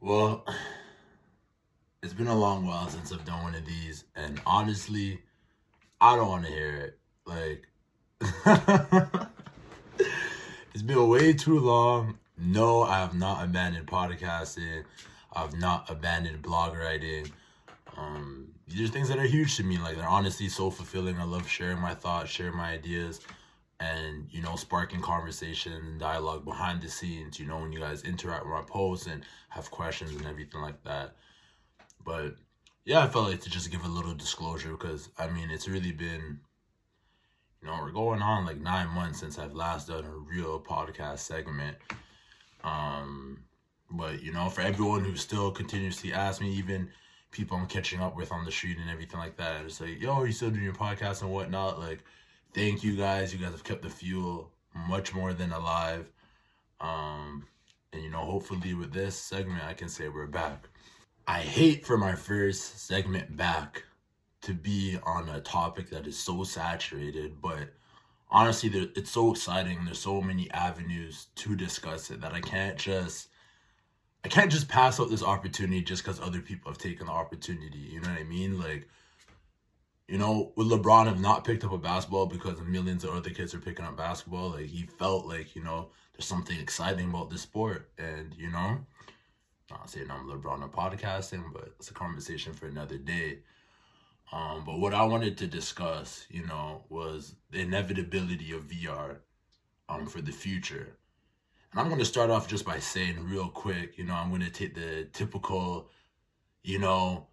Well, it's been a long while since I've done one of these, and honestly, I don't want to hear it. Like, it's been way too long. No, I have not abandoned podcasting. I've not abandoned blog writing. Um, these are things that are huge to me. Like, they're honestly so fulfilling. I love sharing my thoughts, sharing my ideas and you know sparking conversation and dialogue behind the scenes you know when you guys interact with my posts and have questions and everything like that. But yeah i felt like to just give a little disclosure because i mean it's really been you know we're going on like nine months since i've last done a real podcast segment. Um but you know for everyone who still continuously asks me even people i'm catching up with on the street and everything like that it's like yo are you still doing your podcast and whatnot? Like thank you guys. You guys have kept the fuel much more than alive. Um, and you know, hopefully with this segment, I can say we're back. I hate for my first segment back to be on a topic that is so saturated, but honestly, it's so exciting. There's so many avenues to discuss it that I can't just. I can't just pass up this opportunity just because other people have taken the opportunity. You know what I mean? Like, you know, would LeBron have not picked up a basketball because millions of other kids are picking up basketball? Like he felt like, you know, there's something exciting about this sport. And, you know, not saying I'm LeBron on podcasting, but it's a conversation for another day. Um, but what I wanted to discuss, you know, was the inevitability of VR um for the future. And I'm gonna start off just by saying real quick, you know, I'm gonna take the typical, you know,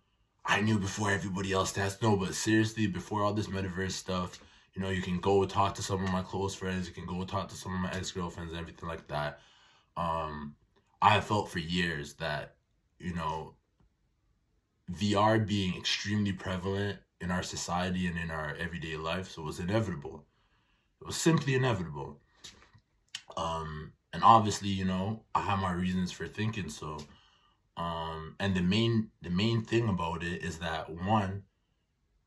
I knew before everybody else that's no, but seriously, before all this metaverse stuff, you know, you can go talk to some of my close friends, you can go talk to some of my ex girlfriends and everything like that. Um, I felt for years that, you know, VR being extremely prevalent in our society and in our everyday life, so it was inevitable. It was simply inevitable. Um, and obviously, you know, I have my reasons for thinking so. Um, and the main the main thing about it is that one,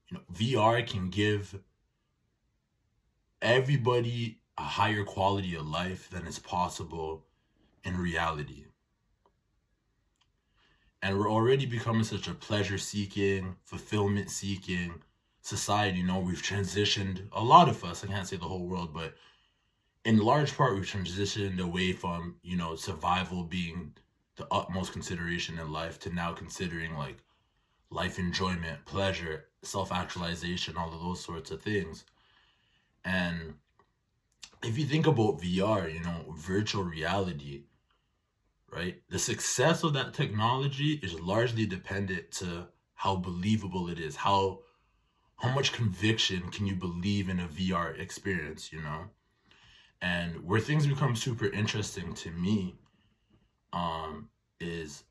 you know, VR can give everybody a higher quality of life than is possible in reality. And we're already becoming such a pleasure seeking, fulfillment seeking society. You know, we've transitioned, a lot of us, I can't say the whole world, but in large part, we've transitioned away from, you know, survival being the utmost consideration in life to now considering like life enjoyment, pleasure, self actualization, all of those sorts of things. And if you think about VR, you know, virtual reality, right? The success of that technology is largely dependent to how believable it is, how how much conviction can you believe in a VR experience, you know? And where things become super interesting to me um, is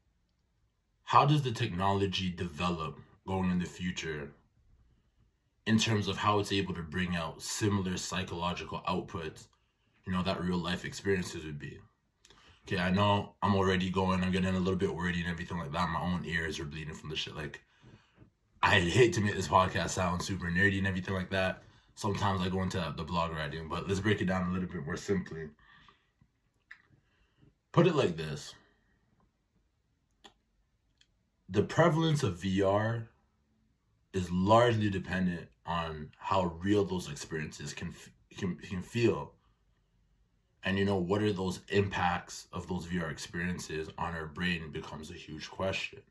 how does the technology develop going in the future in terms of how it's able to bring out similar psychological outputs, you know, that real life experiences would be. Okay, I know I'm already going, I'm getting a little bit wordy and everything like that. My own ears are bleeding from the shit. Like, I hate to make this podcast sound super nerdy and everything like that. Sometimes I go into the blog writing, but let's break it down a little bit more simply. Put it like this the prevalence of VR is largely dependent on how real those experiences can can, can feel and you know what are those impacts of those VR experiences on our brain becomes a huge question.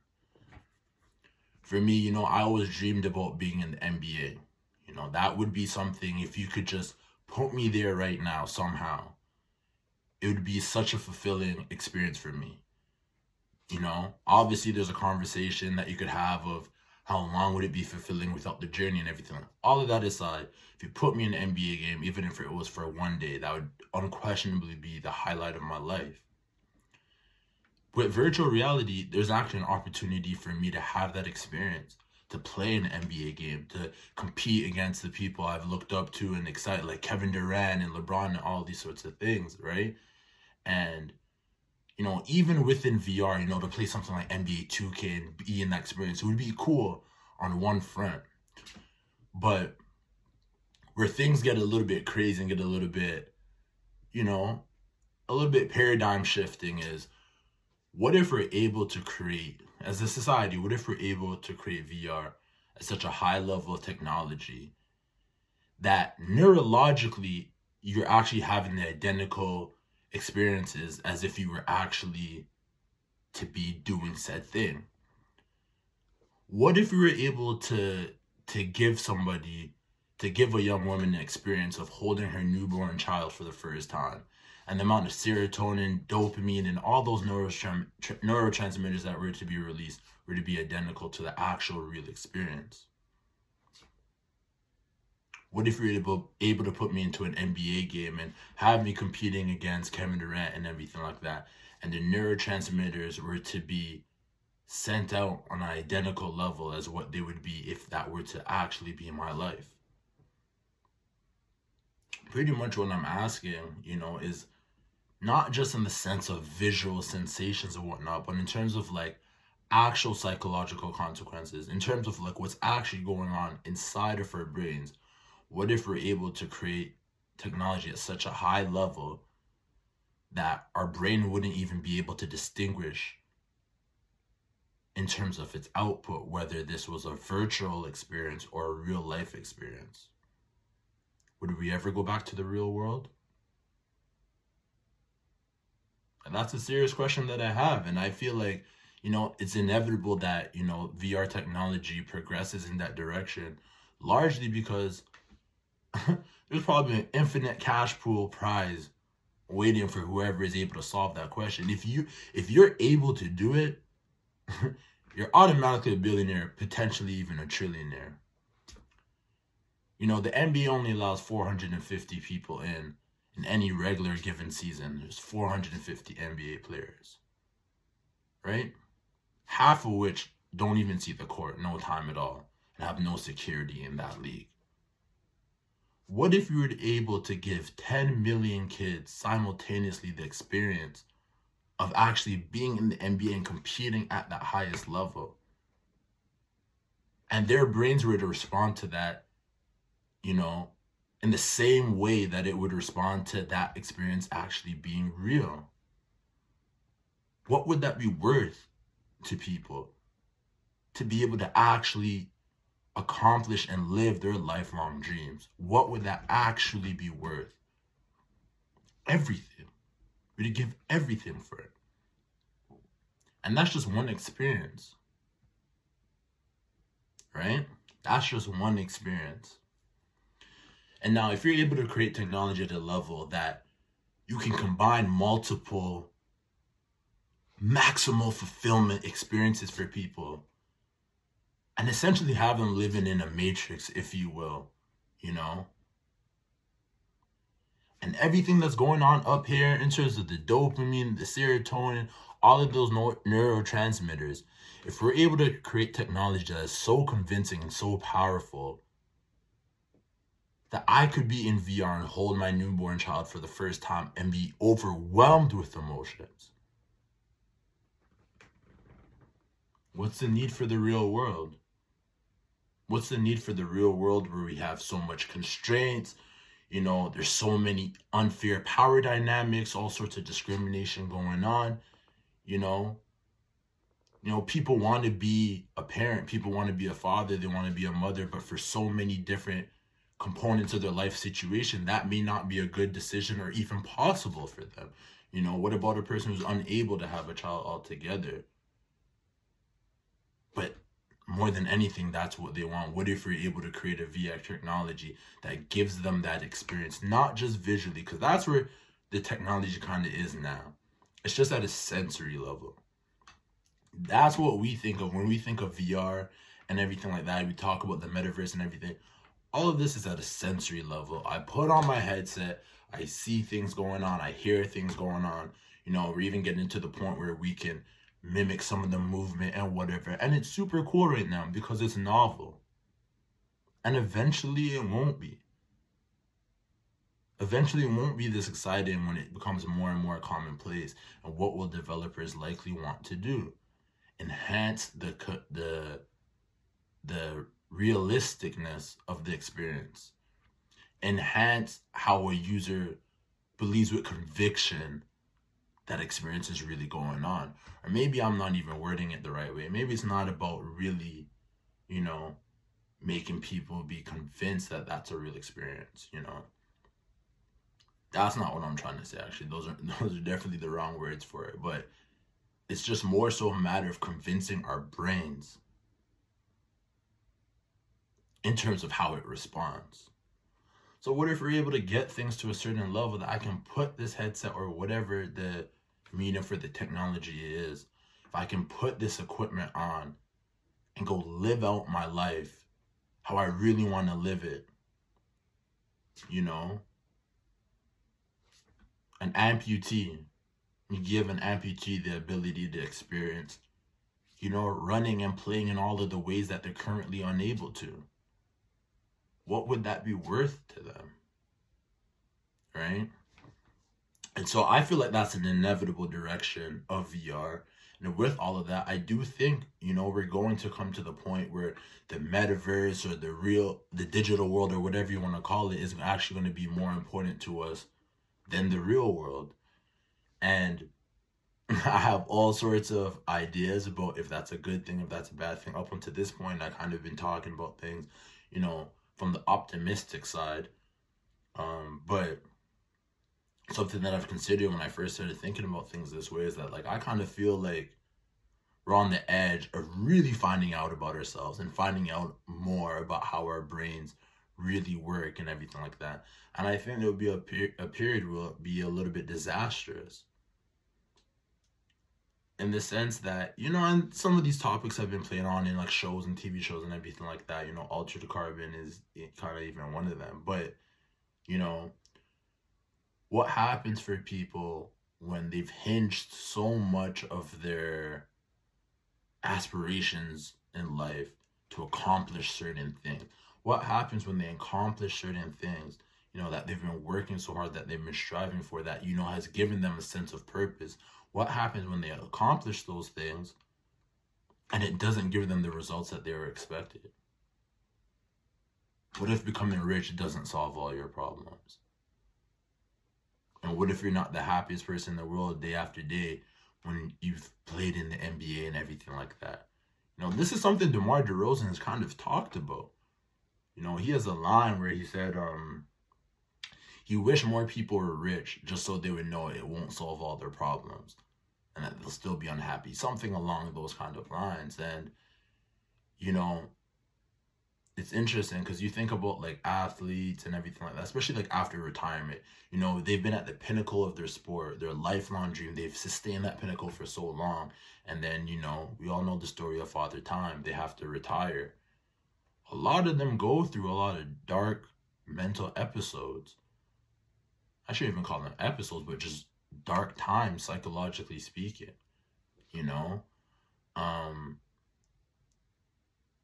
For me, you know, I always dreamed about being in the NBA. You know, that would be something if you could just put me there right now somehow. It would be such a fulfilling experience for me. You know, obviously there's a conversation that you could have of how long would it be fulfilling without the journey and everything. All of that aside, if you put me in an NBA game, even if it was for one day, that would unquestionably be the highlight of my life. With virtual reality, there's actually an opportunity for me to have that experience, to play an NBA game, to compete against the people I've looked up to and excited, like Kevin Durant and LeBron and all these sorts of things, right? And you know, even within VR, you know, to play something like NBA 2K and be in that experience, it would be cool on one front. But where things get a little bit crazy and get a little bit, you know, a little bit paradigm shifting is what if we're able to create, as a society, what if we're able to create VR at such a high level of technology that neurologically you're actually having the identical experiences as if you were actually to be doing said thing? What if we were able to to give somebody to give a young woman the experience of holding her newborn child for the first time and the amount of serotonin, dopamine, and all those neurotransmitters that were to be released were to be identical to the actual real experience. What if you were able, able to put me into an NBA game and have me competing against Kevin Durant and everything like that, and the neurotransmitters were to be sent out on an identical level as what they would be if that were to actually be my life? Pretty much what I'm asking, you know, is not just in the sense of visual sensations and whatnot, but in terms of like actual psychological consequences, in terms of like what's actually going on inside of our brains. What if we're able to create technology at such a high level that our brain wouldn't even be able to distinguish in terms of its output, whether this was a virtual experience or a real life experience? Would we ever go back to the real world? And that's a serious question that I have. And I feel like, you know, it's inevitable that, you know, VR technology progresses in that direction, largely because there's probably an infinite cash pool prize waiting for whoever is able to solve that question. If you if you're able to do it, you're automatically a billionaire, potentially even a trillionaire. You know, the NBA only allows 450 people in in any regular given season, there's 450 NBA players, right? Half of which don't even see the court, no time at all, and have no security in that league. What if you were able to give 10 million kids simultaneously the experience of actually being in the NBA and competing at that highest level? And their brains were to respond to that, you know, in the same way that it would respond to that experience actually being real. What would that be worth to people to be able to actually accomplish and live their lifelong dreams? What would that actually be worth? Everything. We'd give everything for it. And that's just one experience. Right? That's just one experience. And now, if you're able to create technology at a level that you can combine multiple maximal fulfillment experiences for people and essentially have them living in a matrix, if you will, you know? And everything that's going on up here in terms of the dopamine, the serotonin, all of those neurotransmitters, if we're able to create technology that is so convincing and so powerful that I could be in VR and hold my newborn child for the first time and be overwhelmed with emotions. What's the need for the real world? What's the need for the real world where we have so much constraints? You know, there's so many unfair power dynamics, all sorts of discrimination going on. You know, you know, people want to be a parent, people want to be a father, they want to be a mother, but for so many different components of their life situation, that may not be a good decision or even possible for them. You know, what about a person who's unable to have a child altogether? But more than anything, that's what they want. What if we're able to create a VR technology that gives them that experience, not just visually, because that's where the technology kind of is now. It's just at a sensory level. That's what we think of when we think of VR and everything like that. We talk about the metaverse and everything all of this is at a sensory level. I put on my headset, I see things going on, I hear things going on. You know, we're even getting to the point where we can mimic some of the movement and whatever. And it's super cool right now because it's novel. And eventually it won't be. Eventually it won't be this exciting when it becomes more and more commonplace. And what will developers likely want to do? Enhance the the the realisticness of the experience, enhance how a user believes with conviction that experience is really going on. Or maybe I'm not even wording it the right way. Maybe it's not about really, you know, making people be convinced that that's a real experience, you know. That's not what I'm trying to say actually. Those are those are definitely the wrong words for it, but it's just more so a matter of convincing our brains in terms of how it responds. So what if we're able to get things to a certain level that I can put this headset or whatever the meaning for the technology is, if I can put this equipment on and go live out my life how I really want to live it, you know? An amputee, you give an amputee the ability to experience, you know, running and playing in all of the ways that they're currently unable to what would that be worth to them? Right? And so I feel like that's an inevitable direction of VR. And with all of that, I do think, you know, we're going to come to the point where the metaverse or the real, the digital world or whatever you want to call it is actually going to be more important to us than the real world. And I have all sorts of ideas about if that's a good thing, if that's a bad thing. Up until this point, I kind of been talking about things, you know, from the optimistic side. Um, but something that I've considered when I first started thinking about things this way is that like I kind of feel like we're on the edge of really finding out about ourselves and finding out more about how our brains really work and everything like that. And I think there will be a, per- a period will be a little bit disastrous in the sense that you know and some of these topics have been played on in like shows and tv shows and everything like that you know altered carbon is kind of even one of them. But you know what happens for people when they've hinged so much of their aspirations in life to accomplish certain things? What happens when they accomplish certain things you know that they've been working so hard that they've been striving for that you know has given them a sense of purpose what happens when they accomplish those things and it doesn't give them the results that they were expected? What if becoming rich doesn't solve all your problems? And what if you're not the happiest person in the world day after day when you've played in the NBA and everything like that? You know, this is something DeMar DeRozan has kind of talked about. You know, he has a line where he said, um, he wished more people were rich just so they would know it won't solve all their problems and that they'll still be unhappy. Something along those kind of lines. And, you know, it's interesting because you think about like athletes and everything like that, especially like after retirement. You know, they've been at the pinnacle of their sport, their lifelong dream. They've sustained that pinnacle for so long. And then, you know, we all know the story of Father Time. They have to retire. A lot of them go through a lot of dark mental episodes. I shouldn't even call them episodes, but just dark time psychologically speaking you know? Um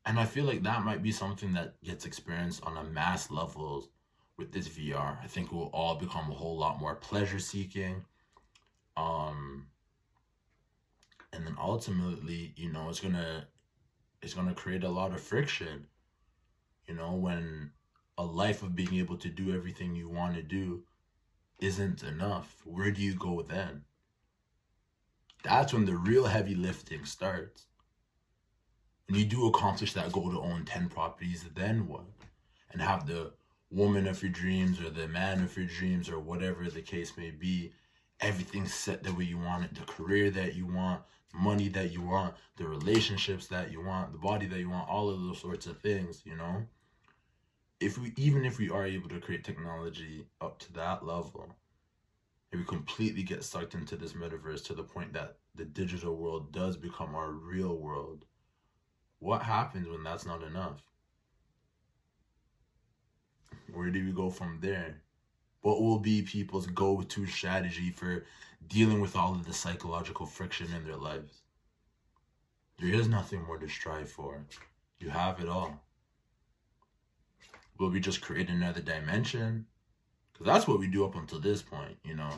and i feel like that might be something that gets experienced on a mass levels with this vr i think we'll all become a whole lot more pleasure seeking um and then ultimately you know it's gonna it's gonna create a lot of friction you know when a life of being able to do everything you want to do isn't enough, where do you go then? That's when the real heavy lifting starts. When you do accomplish that goal to own 10 properties, then what? And have the woman of your dreams or the man of your dreams or whatever the case may be, everything set the way you want it, the career that you want, money that you want, the relationships that you want, the body that you want, all of those sorts of things, you know? If we even if we are able to create technology up to that level if we completely get sucked into this metaverse to the point that the digital world does become our real world what happens when that's not enough? Where do we go from there? What will be people's go-to strategy for dealing with all of the psychological friction in their lives? There is nothing more to strive for. You have it all will we just create another dimension? Because that's what we do up until this point, you know.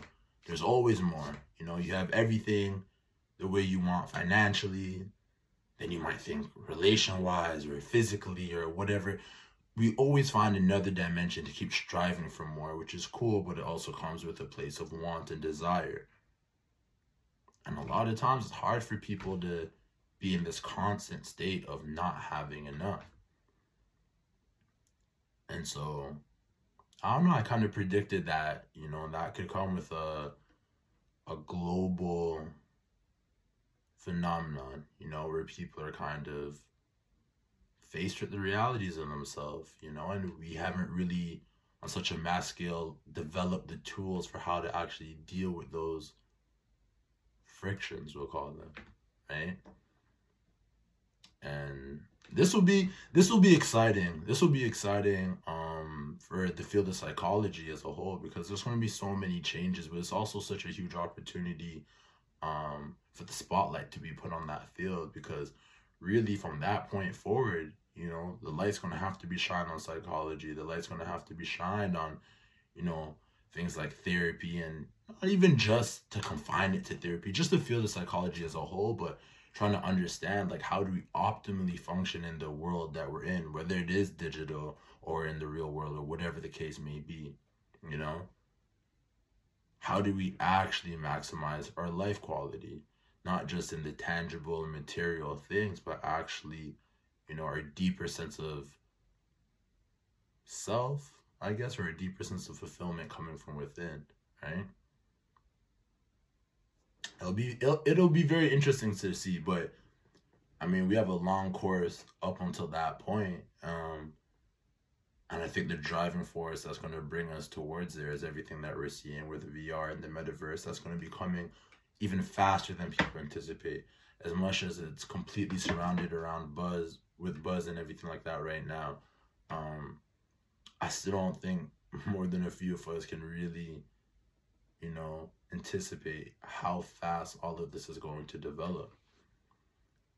There's always more. You know, you have everything the way you want financially. Then you might think relation wise or physically or whatever. We always find another dimension to keep striving for more, which is cool, but it also comes with a place of want and desire. And a lot of times it's hard for people to be in this constant state of not having enough. And so I don't know, I kind of predicted that, you know, that could come with a a global phenomenon, you know, where people are kind of faced with the realities of themselves, you know, and we haven't really on such a mass scale developed the tools for how to actually deal with those frictions, we'll call them, right? And this will be this will be exciting. This will be exciting um for the field of psychology as a whole because there's going to be so many changes, but it's also such a huge opportunity um for the spotlight to be put on that field because really from that point forward, you know, the light's going to have to be shined on psychology. The light's going to have to be shined on, you know, things like therapy and not even just to confine it to therapy, just the field of psychology as a whole, but trying to understand like how do we optimally function in the world that we're in, whether it is digital or in the real world or whatever the case may be, you know? How do we actually maximize our life quality? Not just in the tangible and material things, but actually, you know, our deeper sense of self, I guess, or a deeper sense of fulfillment coming from within, right? It'll be it'll, it'll be very interesting to see but i mean we have a long course up until that point um and i think the driving force that's going to bring us towards there is everything that we're seeing with vr and the metaverse that's going to be coming even faster than people anticipate. As much as it's completely surrounded around buzz with buzz and everything like that right now um i still don't think more than a few of us can really you know anticipate how fast all of this is going to develop.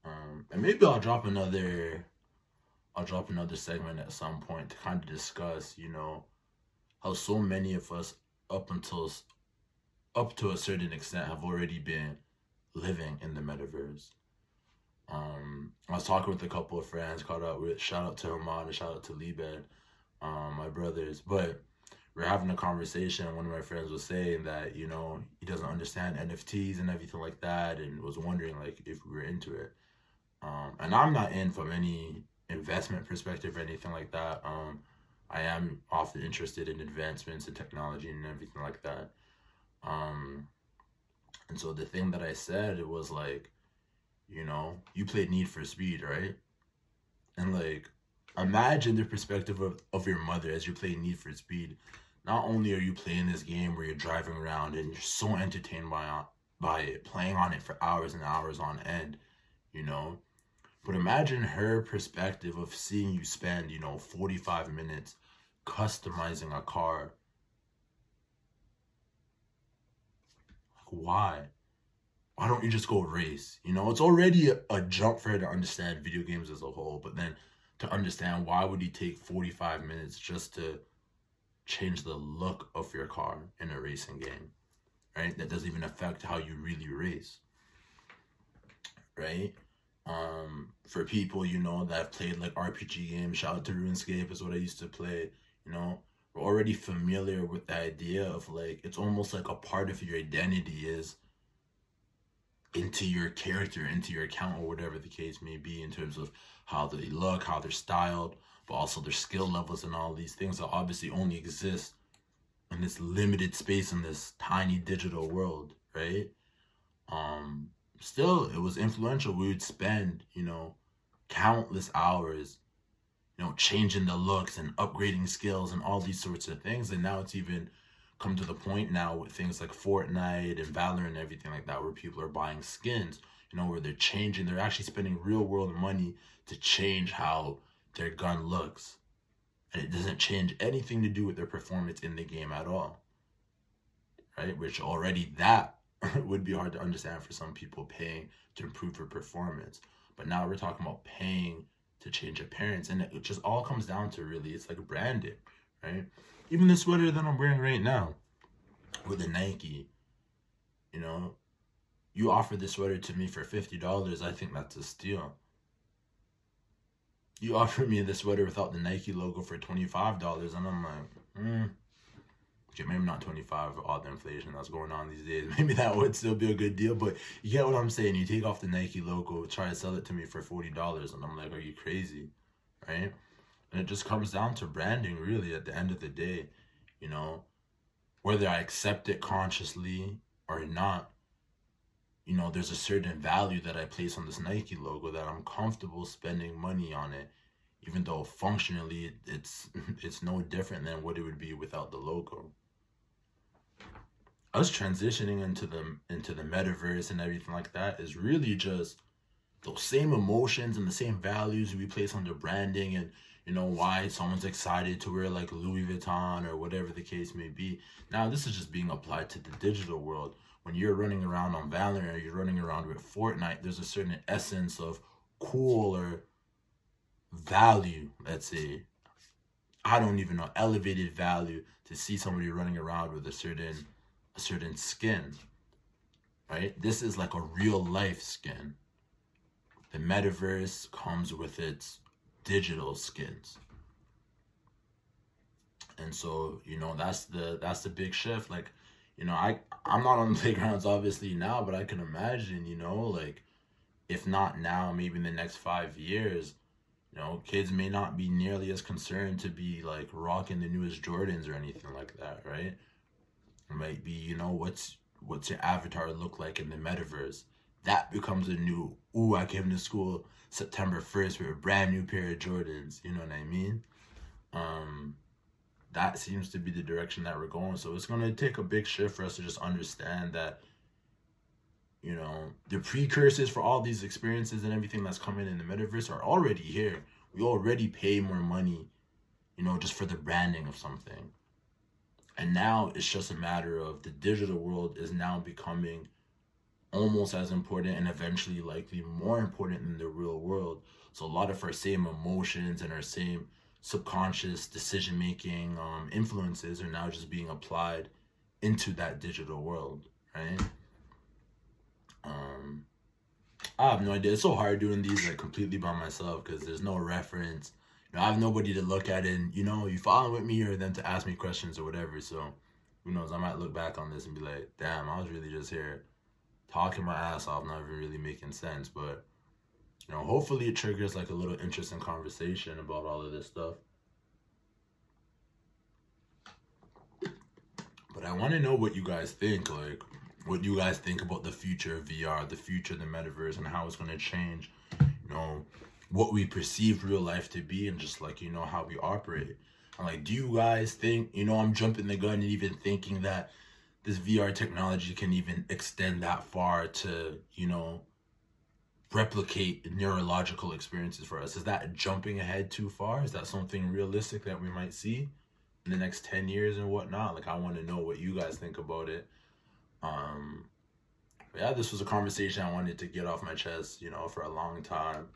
Um, and maybe I'll drop another, I'll drop another segment at some point to kind of discuss, you know, how so many of us up until up to a certain extent have already been living in the metaverse. Um, I was talking with a couple of friends, with shout out to Herman and shout out to Liebed, um, my brothers, but we are having a conversation and one of my friends was saying that you know he doesn't understand nfts and everything like that and was wondering like if we were into it. Um, and i'm not in from any investment perspective or anything like that. Um, i am often interested in advancements in technology and everything like that. Um, and so the thing that i said it was like you know you played need for speed right? And like imagine the perspective of, of your mother as you play need for speed not only are you playing this game where you're driving around and you're so entertained by by it, playing on it for hours and hours on end, you know, but imagine her perspective of seeing you spend, you know, 45 minutes customizing a car. Like, why? Why don't you just go race? You know, it's already a, a jump for her to understand video games as a whole, but then to understand why would he take 45 minutes just to change the look of your car in a racing game, right? That doesn't even affect how you really race, right? Um, for people, you know, that have played like RPG games, shout out to RuneScape is what I used to play, you know, we're already familiar with the idea of like, it's almost like a part of your identity is into your character, into your account, or whatever the case may be, in terms of how they look, how they're styled, but also their skill levels and all these things that obviously only exist in this limited space in this tiny digital world, right? Um, still, it was influential. We would spend, you know, countless hours, you know, changing the looks and upgrading skills and all these sorts of things. And now it's even come to the point now with things like Fortnite and Valor and everything like that, where people are buying skins, you know, where they're changing, they're actually spending real world money to change how their gun looks. And it doesn't change anything to do with their performance in the game at all. Right? Which already that would be hard to understand for some people paying to improve their performance. But now we're talking about paying to change appearance. And it just all comes down to really, it's like branding, right? Even the sweater that I'm wearing right now with the Nike, you know, you offer this sweater to me for $50. I think that's a steal you offered me this sweater without the Nike logo for $25 and I'm like, hmm, maybe not 25 with all the inflation that's going on these days. Maybe that would still be a good deal, but you get what I'm saying. You take off the Nike logo, try to sell it to me for $40, and I'm like, are you crazy? Right? And it just comes down to branding, really, at the end of the day. You know, whether I accept it consciously or not, you know, there's a certain value that I place on this Nike logo that I'm comfortable spending money on it, even though functionally it's it's no different than what it would be without the logo us transitioning into the into the metaverse and everything like that is really just those same emotions and the same values we place on the branding and you know why someone's excited to wear like Louis Vuitton or whatever the case may be. Now this is just being applied to the digital world. When you're running around on Valorant or you're running around with Fortnite, there's a certain essence of cool or value, let's say. I don't even know, elevated value to see somebody running around with a certain a certain skin, right? This is like a real life skin. The metaverse comes with its digital skins. And so, you know, that's the that's the big shift. Like, you know, I I'm not on the playgrounds obviously now, but I can imagine, you know, like if not now, maybe in the next five years, you know, kids may not be nearly as concerned to be like rocking the newest Jordans or anything like that, right? It might be, you know, what's what's your avatar look like in the metaverse? That becomes a new, ooh, I came to school September 1st with a brand new pair of Jordans. You know what I mean? Um, that seems to be the direction that we're going. So it's gonna take a big shift for us to just understand that, you know, the precursors for all these experiences and everything that's coming in the metaverse are already here. We already pay more money, you know, just for the branding of something. And now it's just a matter of the digital world is now becoming almost as important and eventually likely more important than the real world. So a lot of our same emotions and our same subconscious decision making um, influences are now just being applied into that digital world, right? Um, I have no idea. It's so hard doing these like completely by myself because there's no reference You know, I have nobody to look at and you know, you following with me or them to ask me questions or whatever. So who knows? I might look back on this and be like, damn, I was really just here talking my ass off, not even really making sense. But you know, hopefully it triggers like a little interesting conversation about all of this stuff. But I want to know what you guys think, like what do you guys think about the future of VR, the future of the metaverse, and how it's going to change. You know, what we perceive real life to be and just like you know how we operate i'm like do you guys think you know i'm jumping the gun and even thinking that this vr technology can even extend that far to you know replicate neurological experiences for us? Is that jumping ahead too far? Is that something realistic that we might see in the next 10 years and whatnot? Like i want to know what you guys think about it. Um yeah this was a conversation i wanted to get off my chest you know for a long time.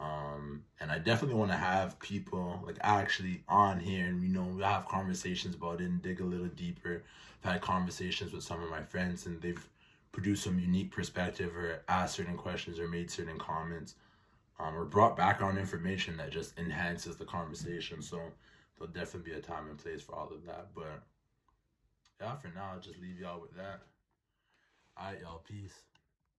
Um, and I definitely want to have people like actually on here and you know we have conversations about it and dig a little deeper. I've had conversations with some of my friends and they've produced some unique perspective or ask certain questions or made certain comments um, or brought background information that just enhances the conversation. So there'll definitely be a time and place for all of that. But yeah, for now, I'll just leave y'all with that. All right, y'all. Peace.